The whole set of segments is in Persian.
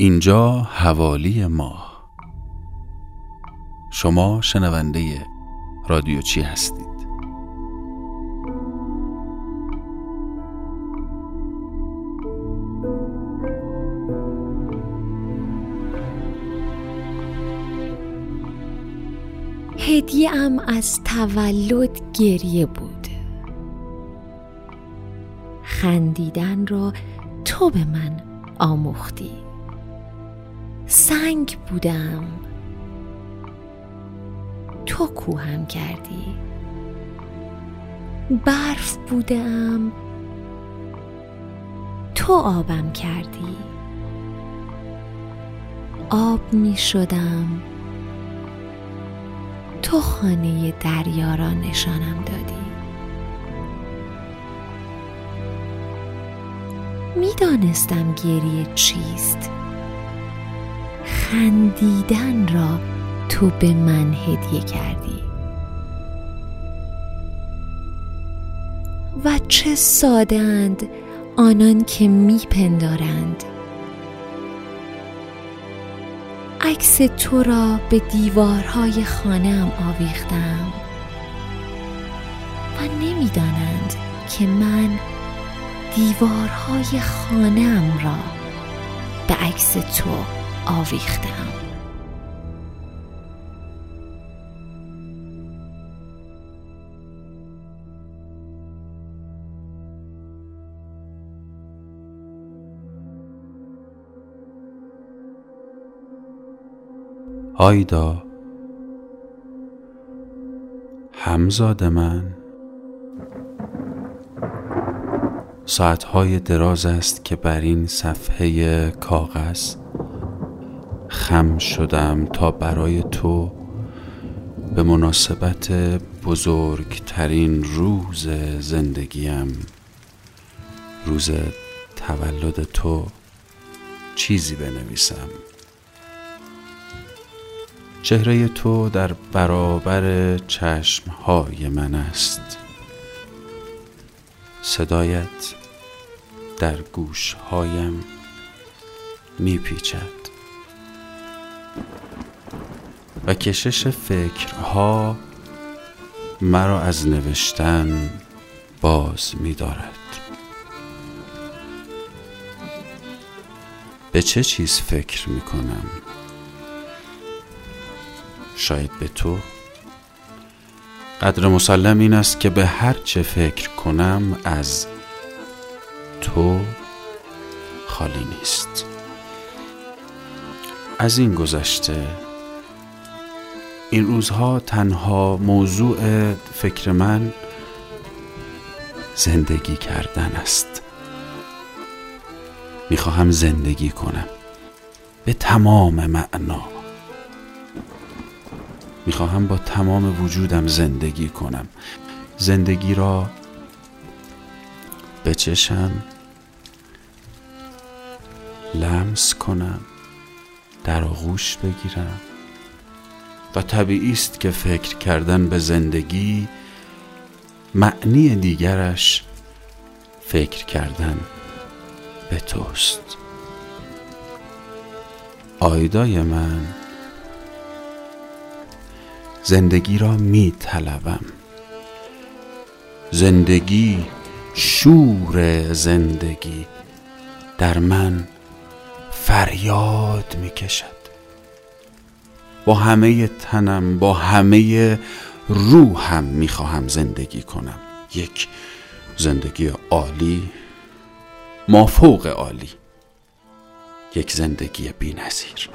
اینجا حوالی ماه. شما شنونده رادیو چی هستید؟ هدیه ام از تولد گریه بود. خندیدن را تو به من آموختی. سنگ بودم. تو کوهم کردی. برف بودم. تو آبم کردی. آب می شدم. تو خانه دریا را نشانم دادی. می‌دانستم گریه چیست. خندیدن را تو به من هدیه کردی. و چه سادند آنان که میپندارند. عکس تو را به دیوارهای خانهام آویختم و نمی‌دانند که من دیوارهای خانهام را به عکس تو آویختم. آیدا همزاد من. ساعتهای دراز است که بر این صفحه کاغذ خم شدم تا برای تو به مناسبت بزرگترین روز زندگیم. روز تولد تو چیزی بنویسم. چهره تو در برابر چشمهای من است. صدایت در گوشهایم میپیچد. و کشش فکرها مرا از نوشتن باز می دارد به چه چیز فکر می کنم شاید به تو. قدر مسلم این است که به هر چه فکر کنم از تو خالی نیست. از این گذشته. این روزها تنها موضوع فکر من زندگی کردن است. می‌خواهم زندگی کنم. به تمام معنا. می‌خواهم با تمام وجودم زندگی کنم. زندگی را بچشم. لمس کنم. در آغوش بگیرم. و طبیعی است که فکر کردن به زندگی معنی دیگرش فکر کردن به توست. آیدای من زندگی را می طلبم. زندگی شور زندگی در من فریاد می کشد با همه تنم با همه روحم می‌خواهم زندگی کنم. یک زندگی عالی مافوق عالی. یک زندگی بی نظیر.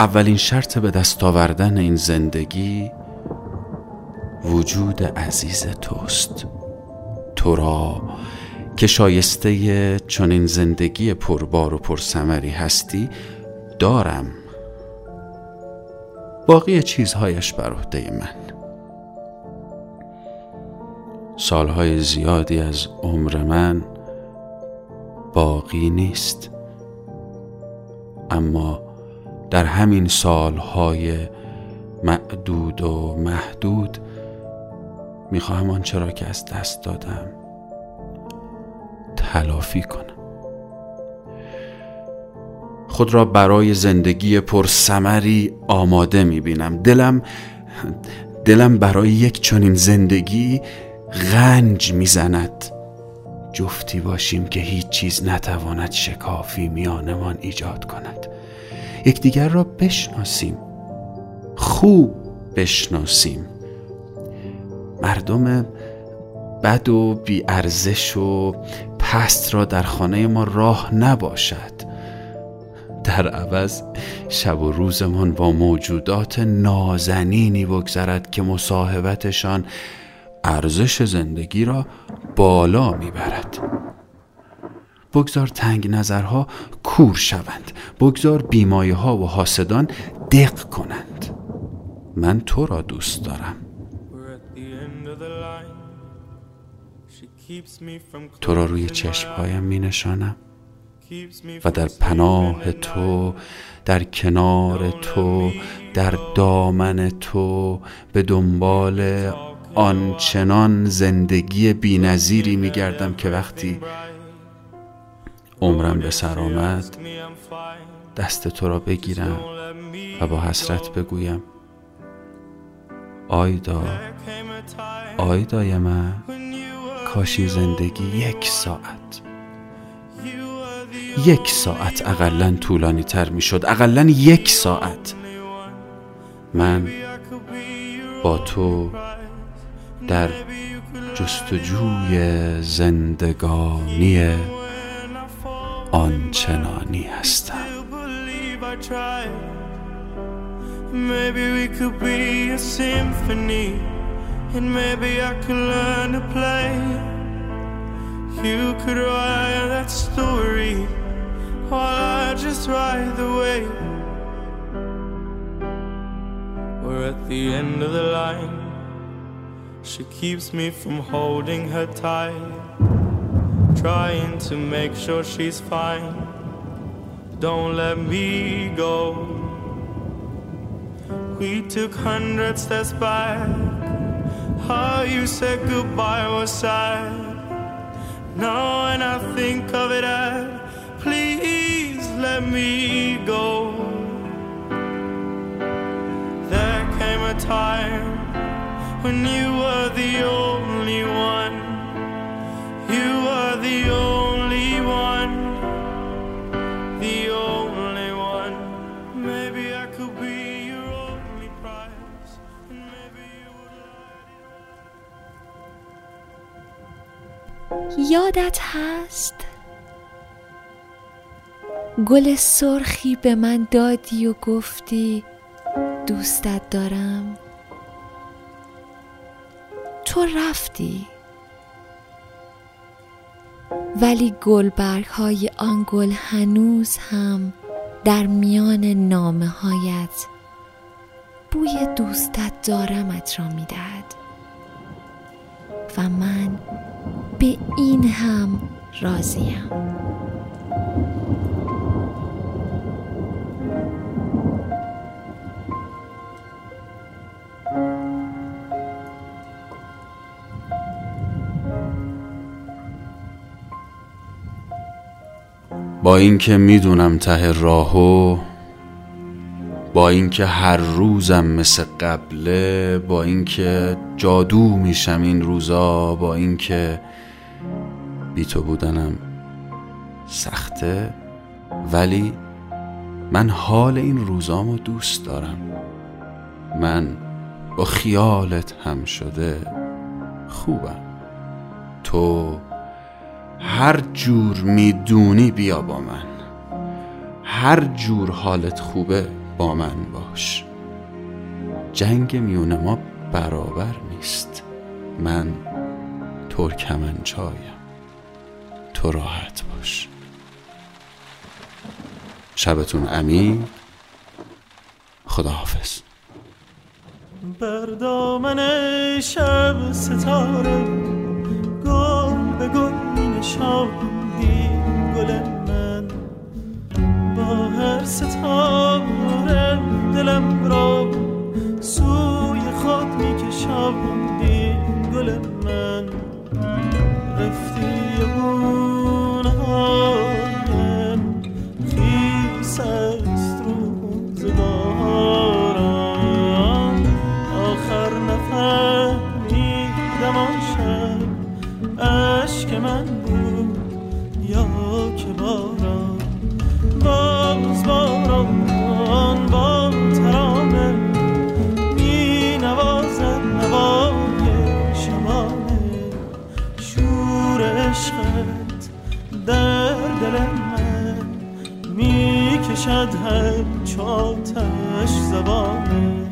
اولین شرط به دست آوردن این زندگی وجود عزیز توست. تو را که شایسته چنین زندگی پربار و پرسمری هستی دارم. باقی چیزهایش بر عهده من. سالهای زیادی از عمر من باقی نیست. اما در همین سالهای معدود و محدود می‌خواهم آنچه را که از دست دادم. تلافی کنم. خود را برای زندگی پرسمری آماده می بینم دلم دلم برای یک چنین زندگی غنج می‌زند. جفتی باشیم که هیچ چیز نتواند شکافی میانمان ایجاد کند. یکدیگر را بشناسیم. خوب بشناسیم. مردم بد و بیارزش و پست را در خانه ما راه نباشد. در عوض شب و روزمان با موجودات نازنینی بگذرد که مصاحبتشان ارزش زندگی را بالا می‌برد. بگذار تنگ نظرها کور شوند. بگذار بیمایه ها و حاسدان دق کنند. من تو را دوست دارم. تو را روی چشمهایم می نشانم. و در پناه تو در کنار تو در دامن تو به دنبال آنچنان زندگی بینظیری می گردم که وقتی عمرم به سر آمد دست تو را بگیرم و با حسرت بگویم آیدا آیدای من. کاشی زندگی یک ساعت. یک ساعت اقلا طولانی تر می شد اقلا یک ساعت. من با تو در جستجوی زندگانی آنچنانی هستم. Maybe we could be a symphony. And maybe I could learn to play You could write that story While I just ride the wave We're at the end of the line She keeps me from holding her tight, trying to make sure she's fine. Don't let me go. We took hundred steps back. How you said goodbye was sad. Now when I think of it, I, please let me go. There came a time when you یادت هست؟ گل سرخی به من دادی و گفتی دوستت دارم. تو رفتی. ولی گلبرگ های آن گل هنوز هم در میان نامه هایت بوی دوستت دارمت را می‌دهد. و من به این هم راضیم. با اینکه می‌دونم ته راهو با اینکه هر روزم مثل قبله با اینکه جادو میشم این روزا با اینکه بی تو بودنم سخته ولی من حال این روزامو دوست دارم. من با خیالت هم شده خوبم. تو هر جور می‌دونی بیا با من. هر جور حالت خوبه با من باش. جنگ میون ما برابر نیست. من ترکمنچایم. تو راحت باش. شبتون امین. خداحافظ. بر دامن شب ستاره گل به گل نشاندی گل من. با هر ستاره دلم را سوی خود میکشاندی باشد هر چاتش زبانه.